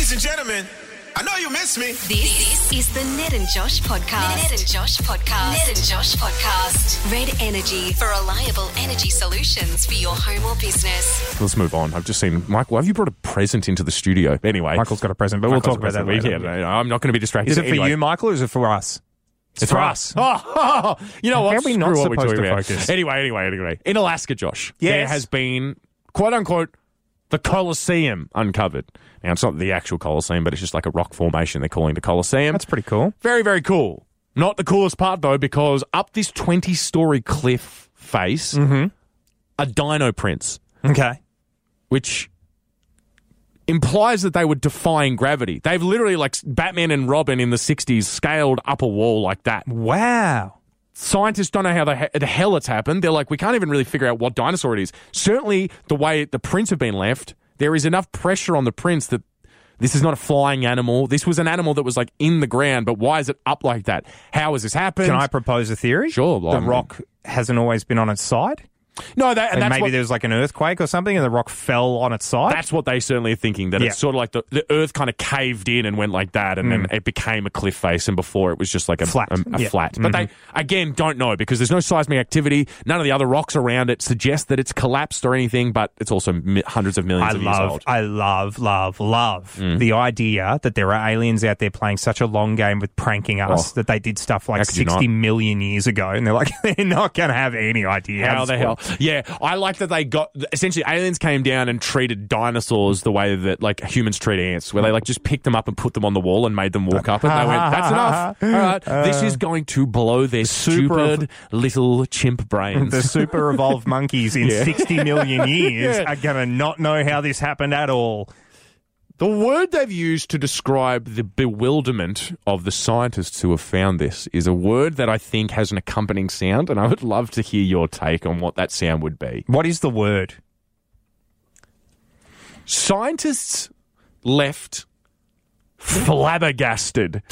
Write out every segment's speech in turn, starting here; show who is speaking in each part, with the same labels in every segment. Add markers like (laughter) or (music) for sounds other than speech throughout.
Speaker 1: Ladies and gentlemen, I know you miss me.
Speaker 2: This is the Ned and Josh podcast. Ned and Josh podcast. Ned and Josh podcast. Red Energy for reliable energy solutions for your home or business.
Speaker 3: Let's move on. I've just seen Michael. Have you brought a present into the studio? Anyway,
Speaker 4: Michael's got a present, but we'll
Speaker 3: Michael's
Speaker 4: talk about that
Speaker 3: present.
Speaker 4: later.
Speaker 3: Yeah, I'm not going to be distracted.
Speaker 4: Is it for
Speaker 3: Anyway,
Speaker 4: you, Michael, or is it for us?
Speaker 3: It's for us. (laughs) Oh, you know what?
Speaker 4: How are we not
Speaker 3: Screw what we're
Speaker 4: supposed
Speaker 3: talking
Speaker 4: to
Speaker 3: about.
Speaker 4: focus?
Speaker 3: Anyway, anyway, anyway. In Alaska, Josh, there
Speaker 4: Yes.
Speaker 3: has been quote unquote the Colosseum uncovered. Now it's not the actual Colosseum, but it's just like a rock formation. They're calling the Colosseum.
Speaker 4: That's pretty cool.
Speaker 3: Very, very cool. Not the coolest part though, because up this twenty-story cliff face,
Speaker 4: Mm-hmm.
Speaker 3: a dino prints,
Speaker 4: Okay.
Speaker 3: which implies that they were defying gravity. They've literally, like Batman and Robin in the '60s, scaled up a wall like that.
Speaker 4: Wow.
Speaker 3: Scientists don't know how the, the hell it's happened. They're like, we can't even really figure out what dinosaur it is. Certainly, the way the prints have been left, there is enough pressure on the prints that this is not a flying animal. This was an animal that was like in the ground, but why is it up like that? How has this happened?
Speaker 4: Can I propose a theory?
Speaker 3: Sure,
Speaker 4: The
Speaker 3: I'm-
Speaker 4: rock hasn't always been on its side.
Speaker 3: No, that, and
Speaker 4: And
Speaker 3: that's
Speaker 4: maybe
Speaker 3: what,
Speaker 4: there was like an earthquake or something, and the rock fell on its side.
Speaker 3: That's what they certainly are thinking. That
Speaker 4: Yeah.
Speaker 3: it's sort of like the, the earth kind of caved in and went like that, and then it became a cliff face. And before it was just like a
Speaker 4: Mm. Flat.
Speaker 3: a, a
Speaker 4: Yeah. Mm-hmm.
Speaker 3: But they again don't know because there's no seismic activity. None of the other rocks around it suggest that it's collapsed or anything. But it's also mi- hundreds of millions
Speaker 4: I
Speaker 3: of years
Speaker 4: love,
Speaker 3: old.
Speaker 4: I love, love, love
Speaker 3: Mm.
Speaker 4: the idea that there are aliens out there playing such a long game with pranking us
Speaker 3: Oh.
Speaker 4: that they did stuff like
Speaker 3: How could you
Speaker 4: sixty million years ago, and they're like, (laughs) they're not going to have any idea
Speaker 3: How the hell? Yeah, I like that they got essentially aliens came down and treated dinosaurs the way that like humans treat ants, where they like just picked them up and put them on the wall and made them walk up, and they went, "That's (laughs) enough. All right, this is going to blow their
Speaker 4: super-
Speaker 3: stupid little chimp brains."
Speaker 4: The super evolved monkeys in (laughs)
Speaker 3: Yeah.
Speaker 4: 60 million years (laughs)
Speaker 3: Yeah.
Speaker 4: are going to not know how this happened at all.
Speaker 3: The word they've used to describe the bewilderment of the scientists who have found this is a word that I think has an accompanying sound, and I would love to hear your take on what that sound would be.
Speaker 4: What is the word?
Speaker 3: Scientists left flabbergasted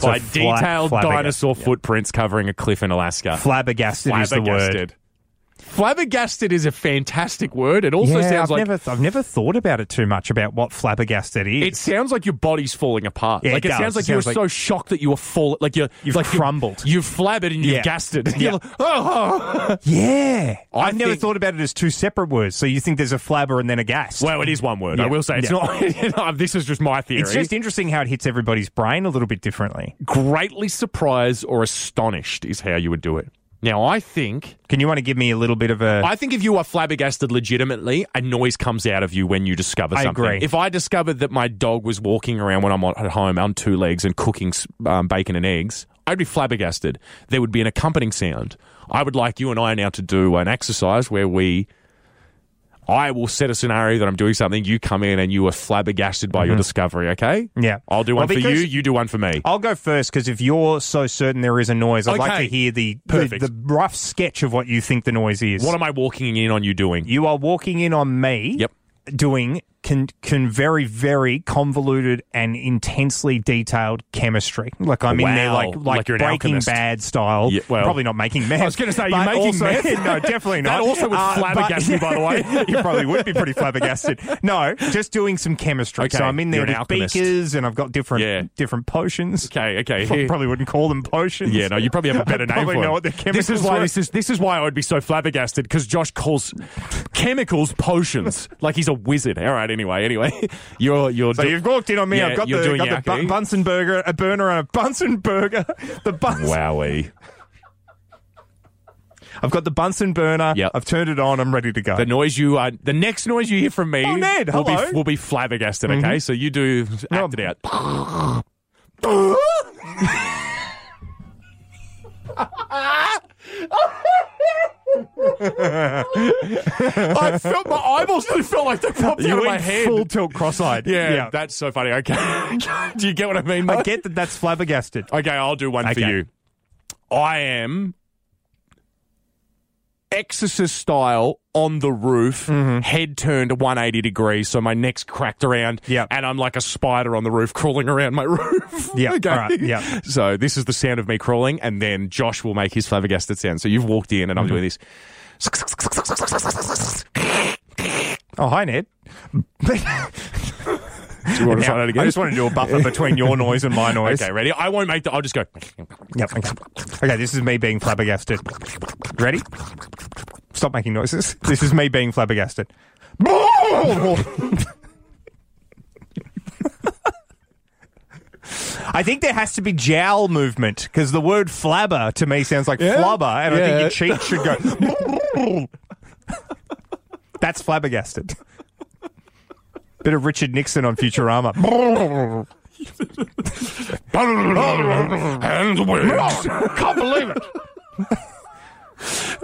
Speaker 3: by
Speaker 4: fla-
Speaker 3: detailed
Speaker 4: flabbergasted,
Speaker 3: dinosaur
Speaker 4: yeah.
Speaker 3: footprints covering a cliff in Alaska.
Speaker 4: Flabbergasted, is the word.
Speaker 3: Flabbergasted. Is a fantastic word. It also
Speaker 4: yeah,
Speaker 3: sounds
Speaker 4: I've
Speaker 3: like
Speaker 4: never, I've never thought about it too much about what flabbergasted is.
Speaker 3: it sounds like your body's falling apart.
Speaker 4: Yeah,
Speaker 3: like
Speaker 4: it
Speaker 3: it, sounds like
Speaker 4: It
Speaker 3: you were
Speaker 4: sounds
Speaker 3: so shocked that you were fall like you're
Speaker 4: You've
Speaker 3: like
Speaker 4: crumbled.
Speaker 3: You've flabbered and you've
Speaker 4: Yeah.
Speaker 3: gasted. (laughs)
Speaker 4: Yeah.
Speaker 3: You're like, oh, oh.
Speaker 4: yeah,
Speaker 3: I
Speaker 4: I've never thought about it as two separate words. So you think there's a flabber and then a gas?
Speaker 3: Well, it is one word. I will say it's
Speaker 4: Yeah.
Speaker 3: not. (laughs) this is just my theory.
Speaker 4: it's just interesting how it hits everybody's brain a little bit differently.
Speaker 3: greatly surprised or astonished is how you would do it. Now, I think
Speaker 4: Can you want to give me a little bit of a?
Speaker 3: I think if you are flabbergasted legitimately, a noise comes out of you when you discover
Speaker 4: I
Speaker 3: something.
Speaker 4: agree.
Speaker 3: If I discovered that my dog was walking around when I'm at home on two legs and cooking um, bacon and eggs, I'd be flabbergasted. There would be an accompanying sound. I would like you and I now to do an exercise where we. I will set a scenario that I'm doing something. You come in and you are flabbergasted by your discovery. Okay?
Speaker 4: Mm-hmm. Yeah.
Speaker 3: I'll do
Speaker 4: Well,
Speaker 3: one for you. You do one for me.
Speaker 4: I'll go first because if you're so certain there is a noise, I'd like to hear the, the the rough sketch of what you think the noise is.
Speaker 3: What am I walking in on you doing?
Speaker 4: you are walking in on me.
Speaker 3: Yep.
Speaker 4: Doing can can very very convoluted and intensely detailed chemistry. Like I'm in there like like,
Speaker 3: Like you're
Speaker 4: Breaking. Bad style.
Speaker 3: Yeah, well-
Speaker 4: probably not making meth.
Speaker 3: I was gonna say, you're making
Speaker 4: also-
Speaker 3: meth? (laughs)
Speaker 4: no, definitely (laughs) not. Uh,
Speaker 3: That also would
Speaker 4: but-
Speaker 3: flabbergast me, by the way. (laughs)
Speaker 4: you probably would be pretty flabbergasted. No, just doing some chemistry.
Speaker 3: Okay,
Speaker 4: So I'm in there with
Speaker 3: alchemist.
Speaker 4: beakers and I've got different
Speaker 3: Yeah.
Speaker 4: different potions.
Speaker 3: Okay, okay.
Speaker 4: Probably,
Speaker 3: Here-
Speaker 4: probably wouldn't call them potions.
Speaker 3: Yeah, no, you probably have a better
Speaker 4: I
Speaker 3: name
Speaker 4: probably
Speaker 3: for
Speaker 4: know
Speaker 3: it.
Speaker 4: what the
Speaker 3: This is why
Speaker 4: were.
Speaker 3: this is this is why I would be so flabbergasted because Josh calls chemicals potions like he's a wizard. All right, anyway, anyway, (laughs) you're you're
Speaker 4: So you've walked in on me.
Speaker 3: Yeah,
Speaker 4: I've got the, got the bu- Bunsen burger, a burner and a Bunsen burger. (laughs) The Bunsen.
Speaker 3: wowie. (laughs)
Speaker 4: I've got the Bunsen burner.
Speaker 3: Yep.
Speaker 4: I've turned it on. I'm ready to go.
Speaker 3: The noise you uh, the next noise you hear from me
Speaker 4: Oh, Ned,
Speaker 3: will be
Speaker 4: hello. Mm-hmm.
Speaker 3: will be flabbergasted. Okay, so you do act it out. I felt my eyeballs nearly felt like they popped
Speaker 4: you
Speaker 3: out of my head.
Speaker 4: full tilt cross-eyed.
Speaker 3: yeah, that's so funny. Okay, (laughs) do you get what I mean?
Speaker 4: I get that. That's flabbergasted.
Speaker 3: Okay, I'll do one for you. I am exorcist style on the roof, mm-hmm. head turned 180 degrees, so my neck's cracked around,
Speaker 4: Yep.
Speaker 3: and I'm like a spider on the roof crawling around my (laughs) roof.
Speaker 4: Yep,
Speaker 3: okay.
Speaker 4: right, yep.
Speaker 3: So this is the sound of me crawling, and then Josh will make his flabbergasted sound. So you've walked in, and I'm mm-hmm. doing this. (laughs)
Speaker 4: Oh, hi, Ned. (laughs) (laughs)
Speaker 3: Do you want to try that
Speaker 4: I just want to do a buffer between your noise and my noise. (laughs)
Speaker 3: Okay, ready? I won't make the. I'll just go.
Speaker 4: Yep. Okay, this is me being flabbergasted. Ready? Stop making noises. (laughs) This is me being flabbergasted. I think there has to be jowl movement because the word flabber to me sounds like flubber, and I think your cheek should go. That's flabbergasted. Bit of Richard Nixon on Futurama.
Speaker 3: and. (laughs) Can't believe it.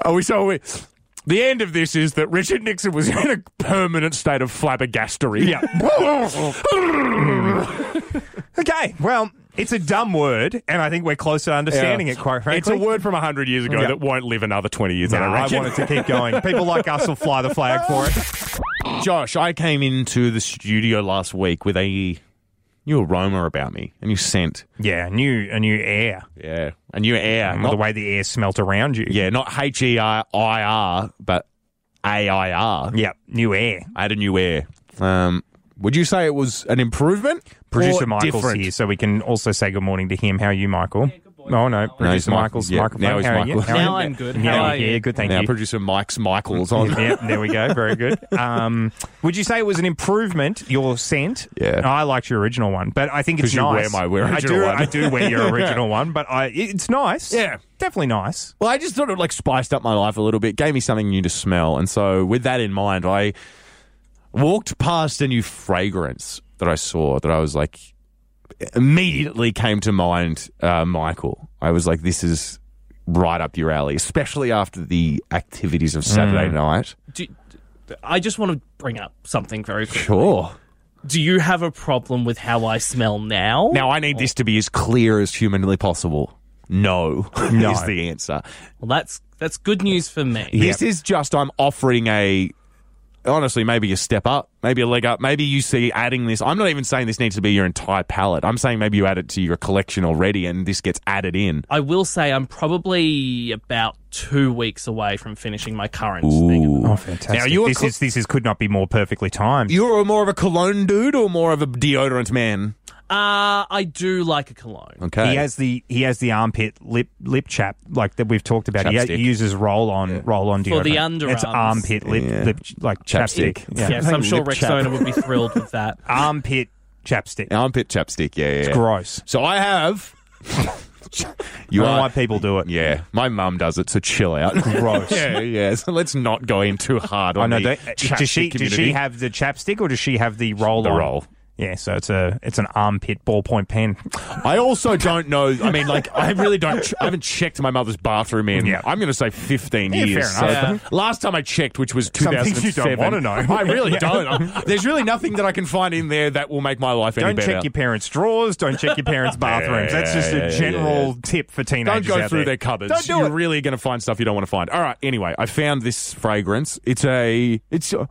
Speaker 3: Are we so? We, the end of this is that Richard Nixon was in a permanent state of flabbergastery.
Speaker 4: Yeah. (laughs) okay, well, it's a dumb word, and I think we're close to understanding it, quite frankly.
Speaker 3: It's a word from 100 years ago
Speaker 4: Yeah.
Speaker 3: that won't live another 20 years,
Speaker 4: No,
Speaker 3: I don't
Speaker 4: I want it to keep going. People like us will fly the flag for it. (laughs)
Speaker 3: Josh, I came into the studio last week with a new aroma about me, a new scent.
Speaker 4: Yeah, a new, a new air.
Speaker 3: Yeah. A new air.
Speaker 4: Well,
Speaker 3: Not,
Speaker 4: the way the air smelt around you.
Speaker 3: yeah, not H E R I R, but A I R.
Speaker 4: Yeah, new air.
Speaker 3: I had a new air. Um, would you say it was an improvement?
Speaker 4: Producer
Speaker 3: or
Speaker 4: Michael's
Speaker 3: different?
Speaker 4: here, so we can also say good morning to him. How are you, Michael? Oh, no. No. Producer
Speaker 3: he's Michael.
Speaker 4: Michael's
Speaker 3: Yeah,
Speaker 4: microphone.
Speaker 3: now he's
Speaker 4: How are you?
Speaker 3: Michael.
Speaker 4: How are
Speaker 5: Now
Speaker 4: you?
Speaker 5: I'm good.
Speaker 4: Yeah,
Speaker 5: How are
Speaker 4: yeah,
Speaker 5: you?
Speaker 4: good, thank
Speaker 3: now
Speaker 4: you.
Speaker 3: producer Mike's Michael's on.
Speaker 4: yeah, there we go. Very good. Um, would you say it was an improvement, your scent?
Speaker 3: Yeah.
Speaker 4: No, I liked your original one, but I think it's
Speaker 3: 'Cause you
Speaker 4: nice.
Speaker 3: wear my
Speaker 4: I
Speaker 3: original
Speaker 4: do,
Speaker 3: one.
Speaker 4: I do wear your (laughs) original one, but I, it's nice.
Speaker 3: Yeah.
Speaker 4: Definitely nice.
Speaker 3: Well, I just thought it like spiced up my life a little bit, gave me something new to smell, and so with that in mind, I walked past a new fragrance that I saw that I was like immediately came to mind. Uh, Michael, I was like, this is right up your alley, especially after the activities of Saturday night.
Speaker 5: Do, I just want to bring up something very quick.
Speaker 3: Sure.
Speaker 5: Do you have a problem with how I smell now?
Speaker 3: Now I need this to be as clear as humanly possible. No, (laughs)
Speaker 4: No.
Speaker 3: is the answer.
Speaker 5: Well, that's that's good news for me.
Speaker 3: This is just I'm offering a honestly maybe a step up, maybe a leg up. Maybe you see adding this. I'm not even saying this needs to be your entire palette. I'm saying maybe you add it to your collection already, and this gets added in.
Speaker 5: I will say I'm probably about two weeks away from finishing my current thing.
Speaker 4: Oh, fantastic!
Speaker 3: Now, you
Speaker 4: this
Speaker 3: co-
Speaker 4: is this is could not be more perfectly timed.
Speaker 3: You're more of a cologne dude or more of a deodorant man?
Speaker 5: Uh, I do like a cologne.
Speaker 3: Okay.
Speaker 4: He has the he has the armpit lip lip chap like that we've talked about. He,
Speaker 3: Chapstick.
Speaker 4: he uses roll on roll on deodorant.
Speaker 5: For the underarms.
Speaker 4: It's armpit lip
Speaker 3: Yeah.
Speaker 4: lip like chapstick.
Speaker 3: Chapstick.
Speaker 4: Yeah.
Speaker 5: Yes, I'm (laughs) sure
Speaker 3: Lip chap.
Speaker 5: Owner would be thrilled with that. (laughs)
Speaker 4: Armpit chapstick.
Speaker 3: Armpit chapstick. Yeah, yeah. yeah.
Speaker 4: Gross.
Speaker 3: So I have. (laughs) you
Speaker 4: don't know
Speaker 3: are.
Speaker 4: why people do it.
Speaker 3: Yeah, my mum does it, so chill out.
Speaker 4: Gross.
Speaker 3: yeah, yeah. So let's not go in too hard on I
Speaker 4: know.
Speaker 3: the
Speaker 4: Does
Speaker 3: chapstick
Speaker 4: she does
Speaker 3: community.
Speaker 4: she have the chapstick or does she have the roll
Speaker 3: The
Speaker 4: on?
Speaker 3: roll.
Speaker 4: Yeah, so it's a it's an armpit ballpoint pen.
Speaker 3: I also don't know. I mean, like, I really don't. Ch- I haven't checked my mother's bathroom in.
Speaker 4: Yeah.
Speaker 3: I'm going to say 15
Speaker 4: Yeah,
Speaker 3: years.
Speaker 4: fair enough.
Speaker 3: So last time I checked, which was
Speaker 4: Some
Speaker 3: 2007.
Speaker 4: things you don't wanna know.
Speaker 3: I really don't. There's really nothing that I can find in there that will make my life any
Speaker 4: Don't
Speaker 3: better.
Speaker 4: check your parents' drawers. Don't check your parents' (laughs) bathrooms. That's just
Speaker 3: yeah,
Speaker 4: a
Speaker 3: yeah,
Speaker 4: general
Speaker 3: yeah.
Speaker 4: tip for
Speaker 3: don't
Speaker 4: teenagers.
Speaker 3: go
Speaker 4: out
Speaker 3: through
Speaker 4: there.
Speaker 3: their cupboards.
Speaker 4: Don't do
Speaker 3: You're
Speaker 4: it.
Speaker 3: really going to find stuff you don't want to find. All right. Anyway, I found this fragrance. It's a. It's. A,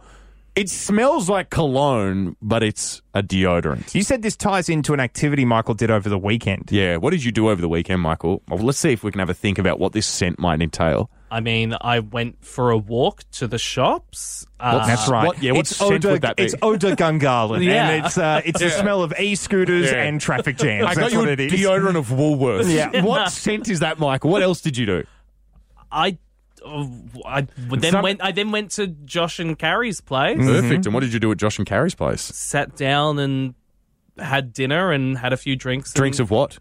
Speaker 3: it smells like cologne, but it's a deodorant.
Speaker 4: You said this ties into an activity Michael did over the weekend.
Speaker 3: Yeah. What did you do over the weekend, Michael? Well, let's see if we can have a think about what this scent might entail.
Speaker 5: I mean, I went for a walk to the shops. Uh,
Speaker 4: That's right.
Speaker 3: what- yeah, what
Speaker 4: it's
Speaker 3: scent
Speaker 4: Eau de,
Speaker 3: would that be?
Speaker 4: It's Eau de Gungahlin,
Speaker 5: Yeah.
Speaker 4: and it's uh, it's the smell of e-scooters
Speaker 3: Yeah.
Speaker 4: and traffic jams. (laughs)
Speaker 3: I got
Speaker 4: That's
Speaker 3: you
Speaker 4: what
Speaker 3: a
Speaker 4: it is.
Speaker 3: deodorant of Woolworths. (laughs)
Speaker 4: Yeah.
Speaker 3: What scent is that, Michael? What else did you do?
Speaker 5: I, I then
Speaker 3: Some-
Speaker 5: went. I then went to Josh and Carrie's place, mm-hmm.
Speaker 3: Perfect. And what did you do at Josh and Carrie's place?
Speaker 5: sat down and had dinner and had a few drinks.
Speaker 3: Drinks
Speaker 5: and
Speaker 3: of what?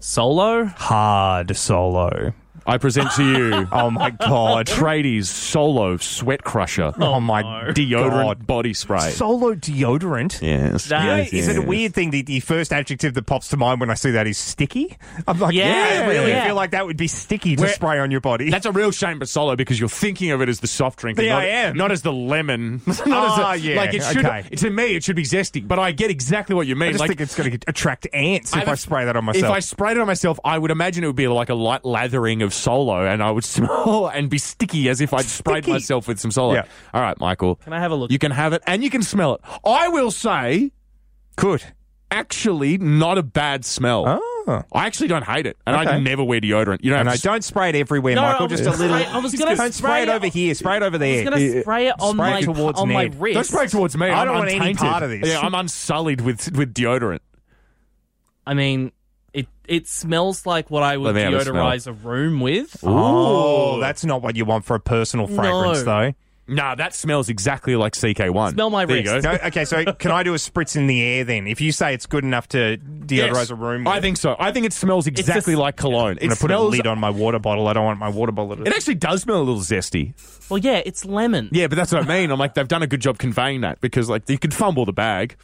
Speaker 5: solo.
Speaker 4: Hard solo.
Speaker 3: I present to you (laughs)
Speaker 4: Oh my god.
Speaker 3: Tradies Solo Sweat Crusher
Speaker 4: Oh my
Speaker 3: deodorant
Speaker 4: God.
Speaker 3: body spray.
Speaker 4: Solo deodorant.
Speaker 3: yes.
Speaker 5: That-
Speaker 4: You know,
Speaker 5: Yes,
Speaker 4: is it a weird thing? The, the first adjective that pops to mind when I see that is sticky. I'm like, yeah,
Speaker 5: Yeah,
Speaker 4: I really
Speaker 5: yeah.
Speaker 4: feel like that would be sticky to spray on your body.
Speaker 3: That's a real shame for Solo because you're thinking of it as the soft drink.
Speaker 4: Yeah,
Speaker 3: not,
Speaker 4: I am.
Speaker 3: Not as the lemon. (laughs) not
Speaker 4: Ah,
Speaker 3: as a,
Speaker 4: yeah,
Speaker 3: Like it should.
Speaker 4: okay.
Speaker 3: To me, it should be zesty. But I get exactly what you mean.
Speaker 4: I just
Speaker 3: like,
Speaker 4: think it's going to attract ants if I
Speaker 3: a-
Speaker 4: spray that on myself. If.
Speaker 3: I sprayed it on myself, I would imagine it would be like a light lathering of Solo, and I would (laughs) smell and be sticky as if I'd sprayed
Speaker 4: Sticky.
Speaker 3: myself with some Solo.
Speaker 4: Yeah.
Speaker 3: All right, Michael.
Speaker 5: Can I have a look?
Speaker 3: You can have it, and you can smell it. I will say,
Speaker 4: Could.
Speaker 3: actually not a bad smell.
Speaker 4: Oh.
Speaker 3: I actually don't hate it, and I
Speaker 4: Okay.
Speaker 3: never wear deodorant. You know,
Speaker 4: And I don't spray it everywhere,
Speaker 5: No,
Speaker 4: Michael.
Speaker 5: I
Speaker 4: Just
Speaker 5: was
Speaker 4: a little.
Speaker 5: spray- I was gonna
Speaker 4: don't spray
Speaker 5: spray
Speaker 4: it
Speaker 5: it
Speaker 4: over here. Spray it over
Speaker 5: I
Speaker 4: there.
Speaker 5: was going to spray it on
Speaker 4: Spray
Speaker 5: my
Speaker 4: it towards
Speaker 5: on my
Speaker 4: Ned.
Speaker 5: wrist.
Speaker 3: Don't spray towards me.
Speaker 4: I
Speaker 3: I'm
Speaker 4: don't want any
Speaker 3: untainted.
Speaker 4: part of this.
Speaker 3: Yeah, I'm unsullied with with deodorant.
Speaker 5: I mean, it it smells like what I would
Speaker 3: Let me have a
Speaker 5: deodorize a room with.
Speaker 4: Oh, that's not what you want for a personal fragrance,
Speaker 5: No.
Speaker 4: though.
Speaker 3: Nah, that smells exactly like CK1.
Speaker 5: Smell my
Speaker 3: there You
Speaker 5: wrist.
Speaker 3: go.
Speaker 4: No, okay, so can I do a spritz in the air then? If you say it's good enough to deodorize
Speaker 3: Yes,
Speaker 4: a room, with,
Speaker 3: I think so. I think it smells exactly
Speaker 5: s-
Speaker 3: like cologne.
Speaker 4: I'm
Speaker 3: It
Speaker 4: gonna put a
Speaker 3: smells.
Speaker 4: lid on my water bottle. I don't want my water bottle to.
Speaker 3: It actually does smell a little zesty.
Speaker 5: Well, yeah, it's lemon.
Speaker 3: Yeah, but that's what I mean. I'm like, they've done a good job conveying that because, like, you could fumble the bag.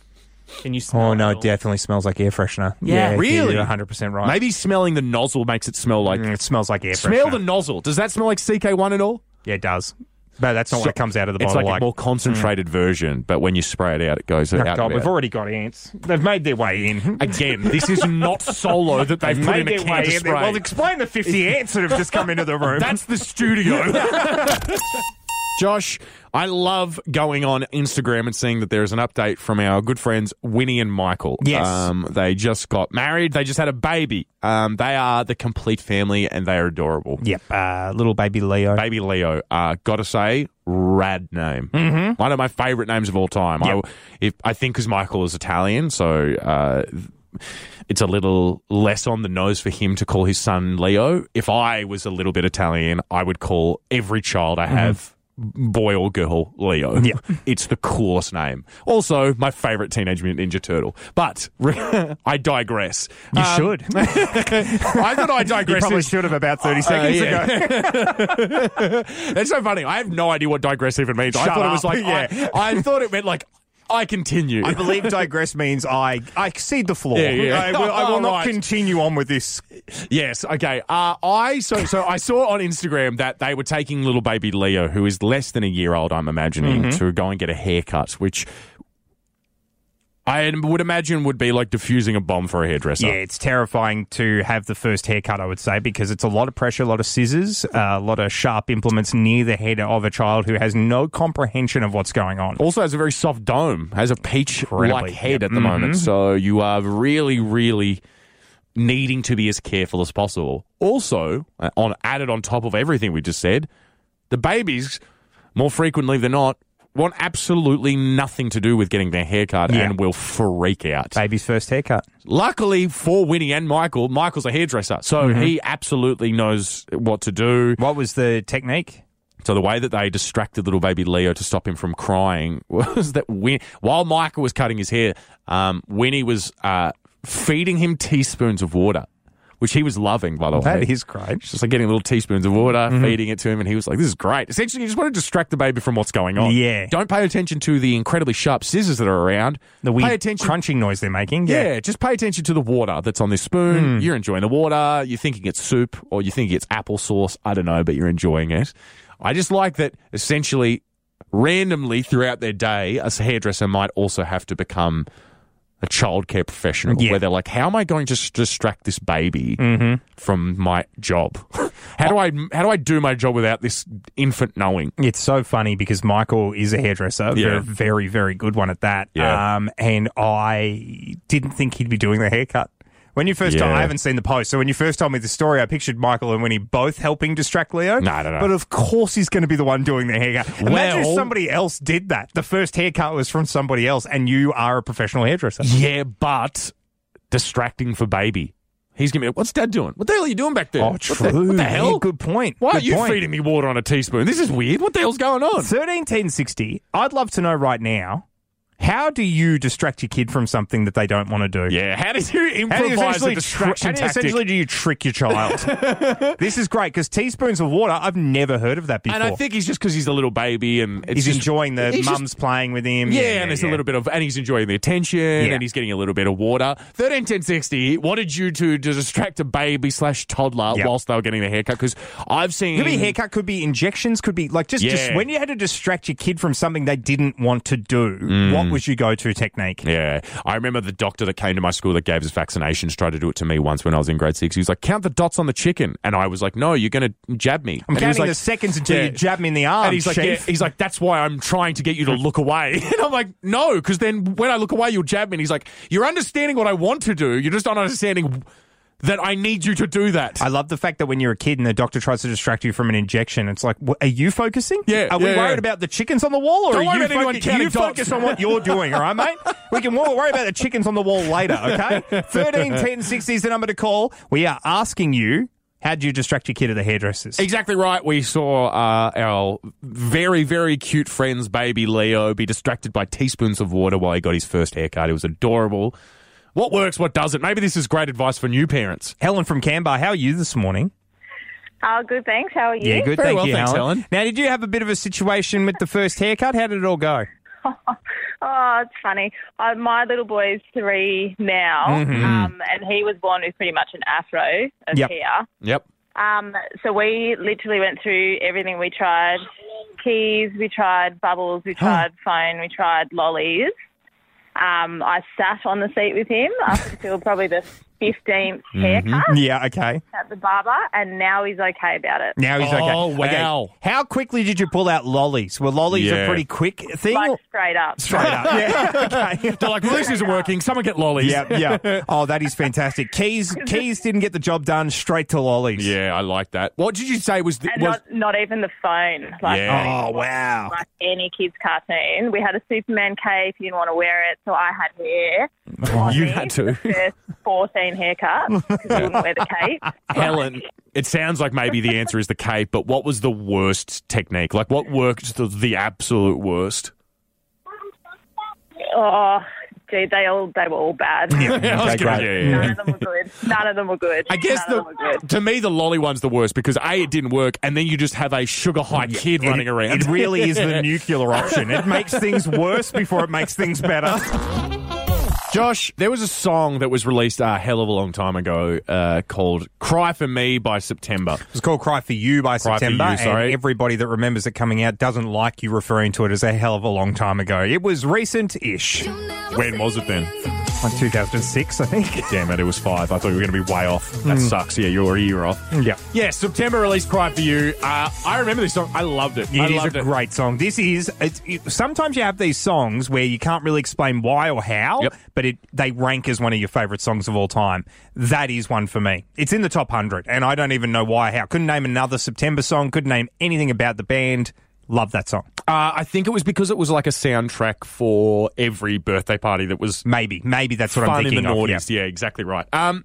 Speaker 5: Can you smell
Speaker 4: Oh no,
Speaker 5: at
Speaker 4: it definitely smells like air freshener.
Speaker 5: Yeah.
Speaker 3: Really?
Speaker 4: one hundred percent right.
Speaker 3: Maybe smelling the nozzle makes it smell like.
Speaker 4: Mm, it smells like air
Speaker 3: Smell
Speaker 4: freshener.
Speaker 3: the nozzle. Does that smell like CK1 at all?
Speaker 4: yeah, it does. But that's not what comes out of the
Speaker 3: It's
Speaker 4: bottle.
Speaker 3: like, a more concentrated version, but when you spray it out, it goes
Speaker 4: Oh,
Speaker 3: out.
Speaker 4: God, we've already got ants. They've made their way in.
Speaker 3: Again, this is not solo that they've put in a
Speaker 4: their
Speaker 3: can to
Speaker 4: in.
Speaker 3: spray.
Speaker 4: Well, explain the 50 (laughs) ants that have just come into the room.
Speaker 3: That's the studio. (laughs) (laughs) Josh, I love going on Instagram and seeing that there is an update from our good friends Winnie and Michael.
Speaker 4: Yes.
Speaker 3: Um, they just got married. They just had a baby. Um, they are the complete family and they are adorable.
Speaker 4: Yep, uh, little baby Leo.
Speaker 3: Baby Leo, uh, gotta say, rad name. Mm-hmm. One of my favorite names of all time.
Speaker 4: Yep.
Speaker 3: I, if, I think because Michael is Italian, so uh, it's a little less on the nose for him to call his son Leo. If I was a little bit Italian, I would call every child I have. Boy or girl, Leo.
Speaker 4: Yeah. (laughs)
Speaker 3: It's the coolest name. Also, my favorite Teenage Mutant Ninja Turtle. But (laughs) I digress.
Speaker 4: You
Speaker 3: Um,
Speaker 4: should. (laughs)
Speaker 3: I thought I
Speaker 4: digress.
Speaker 3: you
Speaker 4: probably should have about 30 seconds
Speaker 3: Uh, yeah.
Speaker 4: ago.
Speaker 3: That's so funny. I have no idea what digress even means. I
Speaker 4: Shut
Speaker 3: thought it was like,
Speaker 4: Yeah.
Speaker 3: I, I thought it meant like, I continue.
Speaker 4: I believe digress means I I cede the floor.
Speaker 3: Yeah, yeah.
Speaker 4: I will, I will
Speaker 3: Oh,
Speaker 4: not
Speaker 3: right.
Speaker 4: continue on with this.
Speaker 3: yes. Okay. Uh, I so so I saw on Instagram that they were taking little baby Leo, who is less than a year old, I'm imagining,
Speaker 4: Mm-hmm.
Speaker 3: to go and get a haircut, which. I would imagine would be like diffusing a bomb for a hairdresser.
Speaker 4: Yeah, it's terrifying to have the first haircut, I would say, because it's a lot of pressure, a lot of scissors, uh, a lot of sharp implements near the head of a child who has no comprehension of what's going on.
Speaker 3: Also has a very soft dome, has a peach like head
Speaker 4: yep.
Speaker 3: at the moment. So you are really, really needing to be as careful as possible. Also, uh, on added on top of everything we just said, the babies, more frequently than not, want absolutely nothing to do with getting their haircut
Speaker 4: Yeah.
Speaker 3: and will freak out.
Speaker 4: Baby's first haircut.
Speaker 3: Luckily for Winnie and Michael, Michael's a hairdresser, so
Speaker 4: Mm-hmm.
Speaker 3: he absolutely knows what to do.
Speaker 4: What was the technique?
Speaker 3: So the way that they distracted little baby Leo to stop him from crying (laughs) was that Win- while Michael was cutting his hair, um, Winnie was uh, feeding him teaspoons of water, which he was loving, by the way.
Speaker 4: That is great.
Speaker 3: Just like getting little teaspoons of water,
Speaker 4: Mm-hmm.
Speaker 3: feeding it to him, and he was like, "This is great." Essentially, you just want to distract the baby from what's going on.
Speaker 4: Yeah.
Speaker 3: Don't pay attention to the incredibly sharp scissors that are around.
Speaker 4: The weird
Speaker 3: pay attention.
Speaker 4: crunching noise they're making.
Speaker 3: Yeah. just pay attention to the water that's on this spoon.
Speaker 4: Hmm.
Speaker 3: You're enjoying the water. You're thinking it's soup or you think it's applesauce. I don't know, but you're enjoying it. I just like that essentially randomly throughout their day, a hairdresser might also have to become a childcare professional
Speaker 4: Yeah.
Speaker 3: where they're like, how am I going to s- distract this baby from my job? (laughs) how do I how do I do my job without this infant knowing?
Speaker 4: It's so funny because Michael is a hairdresser,
Speaker 3: Yeah.
Speaker 4: very, very, very good one at that.
Speaker 3: Yeah.
Speaker 4: Um, and I didn't think he'd be doing the haircut. When you first told, I haven't seen the post. So when you first told me the story, I pictured Michael and Winnie both helping distract Leo.
Speaker 3: No, no, no.
Speaker 4: But of course, he's going to be the one doing the haircut. Imagine if somebody else did that. The first haircut was from somebody else, and you are a professional hairdresser.
Speaker 3: Yeah, but distracting for baby. He's gonna be. What's Dad doing? What the hell are you doing back there?
Speaker 4: Oh,
Speaker 3: What the-
Speaker 4: true.
Speaker 3: What the,
Speaker 4: Yeah,
Speaker 3: hell?
Speaker 4: good point.
Speaker 3: Why
Speaker 4: Good
Speaker 3: are you
Speaker 4: point.
Speaker 3: feeding me water on a teaspoon? This is weird. What the hell's going on?
Speaker 4: 131060. I'd love to know right now. How do you distract your kid from something that they don't want to do?
Speaker 3: Yeah, how did you
Speaker 4: How do you
Speaker 3: improvise a
Speaker 4: essentially,
Speaker 3: distraction
Speaker 4: how do you essentially do you trick your child? (laughs) this is great because teaspoons of water. I've never heard of that before.
Speaker 3: and I think he's just because he's a little baby and it's
Speaker 4: he's
Speaker 3: just-
Speaker 4: enjoying the
Speaker 3: he's just-
Speaker 4: mum's playing with him.
Speaker 3: Yeah, and there's a little bit of, and he's enjoying the attention, and he's getting a little bit of water. Thirteen ten sixty. What did you do to distract a baby slash toddler
Speaker 4: Yep.
Speaker 3: whilst they were getting their haircut? Because I've seen
Speaker 4: Could be haircut, could be injections, could be like just, just when you had to distract your kid from something they didn't want to do.
Speaker 3: Mm.
Speaker 4: What Mm. was your go-to technique?
Speaker 3: Yeah. I remember the doctor that came to my school that gave us vaccinations tried to do it to me once when I was in grade six. He was like, count the dots on the chicken. And I was like, no, you're going to jab me.
Speaker 4: I'm
Speaker 3: and he was
Speaker 4: counting
Speaker 3: like,
Speaker 4: the seconds until
Speaker 3: Yeah.
Speaker 4: you jab me in the arm.
Speaker 3: and he's like, yeah. he's like, that's why I'm trying to get you to look away. (laughs) And I'm like, no, because then when I look away, you'll jab me. And he's like, you're understanding what I want to do. You're just not understanding that I need you to do that.
Speaker 4: I love the fact that when you're a kid and the doctor tries to distract you from an injection, it's like, what, are you focusing?
Speaker 3: Yeah,
Speaker 4: Are we
Speaker 3: yeah,
Speaker 4: worried
Speaker 3: yeah.
Speaker 4: about the chickens on the wall, or
Speaker 3: Don't
Speaker 4: are
Speaker 3: worry
Speaker 4: you, focus- you focus on what you're doing? All right, mate. We can wo- worry about the chickens on the wall later. Okay. (laughs) Thirteen ten sixty is the number to call. We are asking you. How do you distract your kid at the hairdressers?
Speaker 3: Exactly right. We saw uh, our very, very cute friend's baby Leo be distracted by teaspoons of water while he got his first haircut. It was adorable. What works, what doesn't? Maybe this is great advice for new parents.
Speaker 4: Helen from Canberra, how are you this morning?
Speaker 6: Oh, good, thanks. How are you?
Speaker 4: Yeah, good.
Speaker 3: Very
Speaker 4: thank
Speaker 3: well,
Speaker 4: you,
Speaker 3: thanks,
Speaker 4: Helen.
Speaker 3: Helen.
Speaker 4: Now, did you have a bit of a situation with the first haircut? How did it all go? (laughs)
Speaker 6: Oh, it's funny. Uh, my little boy is three now,
Speaker 3: Mm-hmm.
Speaker 6: um, and he was born with pretty much an afro of
Speaker 4: Yep.
Speaker 6: hair.
Speaker 3: Yep.
Speaker 6: Um, so we literally went through everything. We tried keys, we tried bubbles, we tried phone, we tried lollies. Um, I sat on the seat with him. Up until probably the 15th
Speaker 3: Mm-hmm.
Speaker 6: haircut
Speaker 4: Yeah, okay.
Speaker 6: at the barber, and now he's okay about it.
Speaker 4: Now he's okay.
Speaker 3: Oh,
Speaker 4: Okay,
Speaker 3: wow.
Speaker 4: How quickly did you pull out lollies? Were lollies a
Speaker 3: Yeah.
Speaker 4: pretty quick thing?
Speaker 6: Like straight up.
Speaker 4: Straight up. Yeah. (laughs) okay.
Speaker 3: They're like, well, this isn't working. Someone get lollies.
Speaker 4: Yeah, yeah. (laughs) Oh, that is fantastic. Keys, (laughs) Keys didn't get the job done. Straight to lollies.
Speaker 3: Yeah, I like that. What did you say was the,
Speaker 6: And
Speaker 3: was
Speaker 6: not, not even the phone. Like,
Speaker 3: Yeah.
Speaker 6: not
Speaker 4: Oh, wow.
Speaker 6: like any kids' cartoon. We had a Superman cape. You didn't want to wear it, so I had hair. on
Speaker 3: You had
Speaker 6: for
Speaker 3: to.
Speaker 6: the First 14 haircuts because I wouldn't wear the cape. (laughs)
Speaker 3: Helen? It sounds like maybe the answer is the cape, but what was the worst technique? Like, what worked the, the absolute worst?
Speaker 6: Oh, gee, they all they were all bad. (laughs)
Speaker 3: I was
Speaker 4: Okay, (laughs)
Speaker 3: gonna-
Speaker 4: great.
Speaker 3: yeah, yeah, yeah.
Speaker 6: None of them were good. None of them were good.
Speaker 3: I guess
Speaker 6: None of them were
Speaker 3: the,
Speaker 6: good.
Speaker 3: to me the lolly one's the worst because a it didn't work, and then you just have a sugar high kid running
Speaker 4: it,
Speaker 3: around.
Speaker 4: It really is the nuclear option. It makes things worse before it makes things better.
Speaker 3: Josh, there was a song that was released a hell of a long time ago uh, called "Cry for Me" by September.
Speaker 4: It's called Cry for You by
Speaker 3: Cry for
Speaker 4: September.
Speaker 3: You, sorry.
Speaker 4: And everybody that remembers it coming out doesn't like you referring to it as a hell of a long time ago. It was recent-ish.
Speaker 3: When was it then?
Speaker 4: Like 2006, I think. (laughs)
Speaker 3: Damn it, it was five. I thought you were going to be way off. That sucks. Yeah, you're a year off.
Speaker 4: Yeah.
Speaker 3: Yeah, September released "Cry for You." Uh, I remember this song. I loved it. I
Speaker 4: It is
Speaker 3: loved
Speaker 4: a
Speaker 3: it.
Speaker 4: great song. This is it's, it, sometimes you have these songs where you can't really explain why or how,
Speaker 3: Yep.
Speaker 4: but it they rank as one of your favorite songs of all time. That is one for me. It's in the top hundred, and I don't even know why. How couldn't name another September song. Couldn't name anything about the band. Love that song.
Speaker 3: Uh, I think it was because it was like a soundtrack for every birthday party that was
Speaker 4: Maybe, maybe that's what I'm
Speaker 3: fun in
Speaker 4: thinking
Speaker 3: the
Speaker 4: of.
Speaker 3: noughties. Yeah, exactly right. Um,